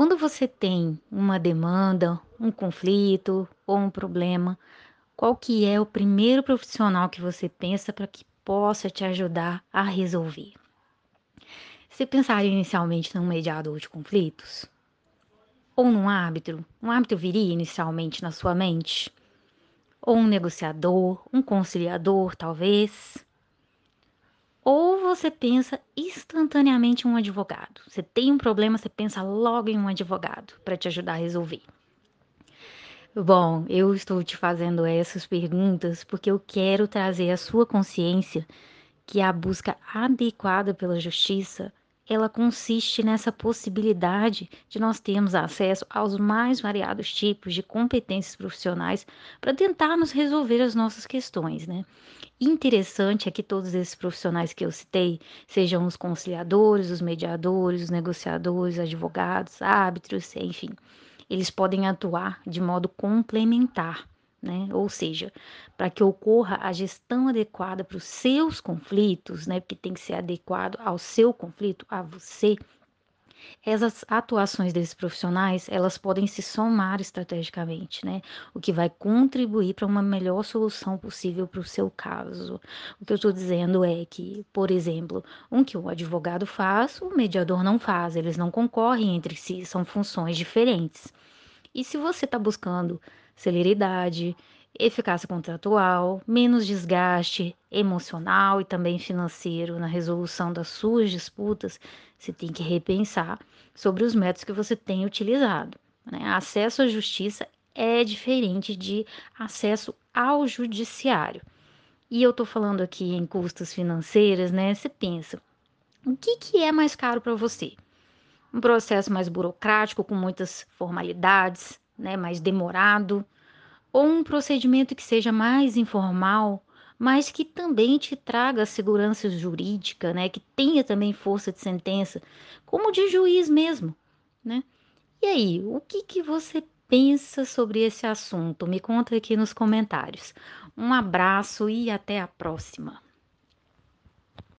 Quando você tem uma demanda, um conflito ou um problema, qual que é o primeiro profissional que você pensa para que possa te ajudar a resolver? Você pensaria inicialmente num mediador de conflitos? Ou num árbitro? Um árbitro viria inicialmente na sua mente? Ou um negociador, um conciliador, talvez? Ou você pensa instantaneamente em um advogado. Você tem um problema, você pensa logo em um advogado para te ajudar a resolver. Bom, eu estou te fazendo essas perguntas porque eu quero trazer à sua consciência que a busca adequada pela justiça ela consiste nessa possibilidade de nós termos acesso aos mais variados tipos de competências profissionais para tentarmos resolver as nossas questões, né? Interessante é que todos esses profissionais que eu citei, sejam os conciliadores, os mediadores, os negociadores, advogados, árbitros, enfim, eles podem atuar de modo complementar né? Ou seja, para que ocorra a gestão adequada para os seus conflitos, né? Porque tem que ser adequado ao seu conflito, a você. Essas atuações desses profissionais, elas podem se somar estrategicamente, né? O que vai contribuir para uma melhor solução possível para o seu caso. O que eu estou dizendo é que, por exemplo, um que o advogado faz, o mediador não faz, eles não concorrem entre si, são funções diferentes. E se você está buscando celeridade, eficácia contratual, menos desgaste emocional e também financeiro na resolução das suas disputas, você tem que repensar sobre os métodos que você tem utilizado. Né? Acesso à justiça é diferente de acesso ao judiciário. E eu estou falando aqui em custas financeiras, né? Você pensa, o que, que é mais caro para você? Um processo mais burocrático, com muitas formalidades, né, mais demorado, ou um procedimento que seja mais informal, mas que também te traga segurança jurídica, né, que tenha também força de sentença, como de juiz mesmo, né? E aí, o que que você pensa sobre esse assunto? Me conta aqui nos comentários. Um abraço e até a próxima.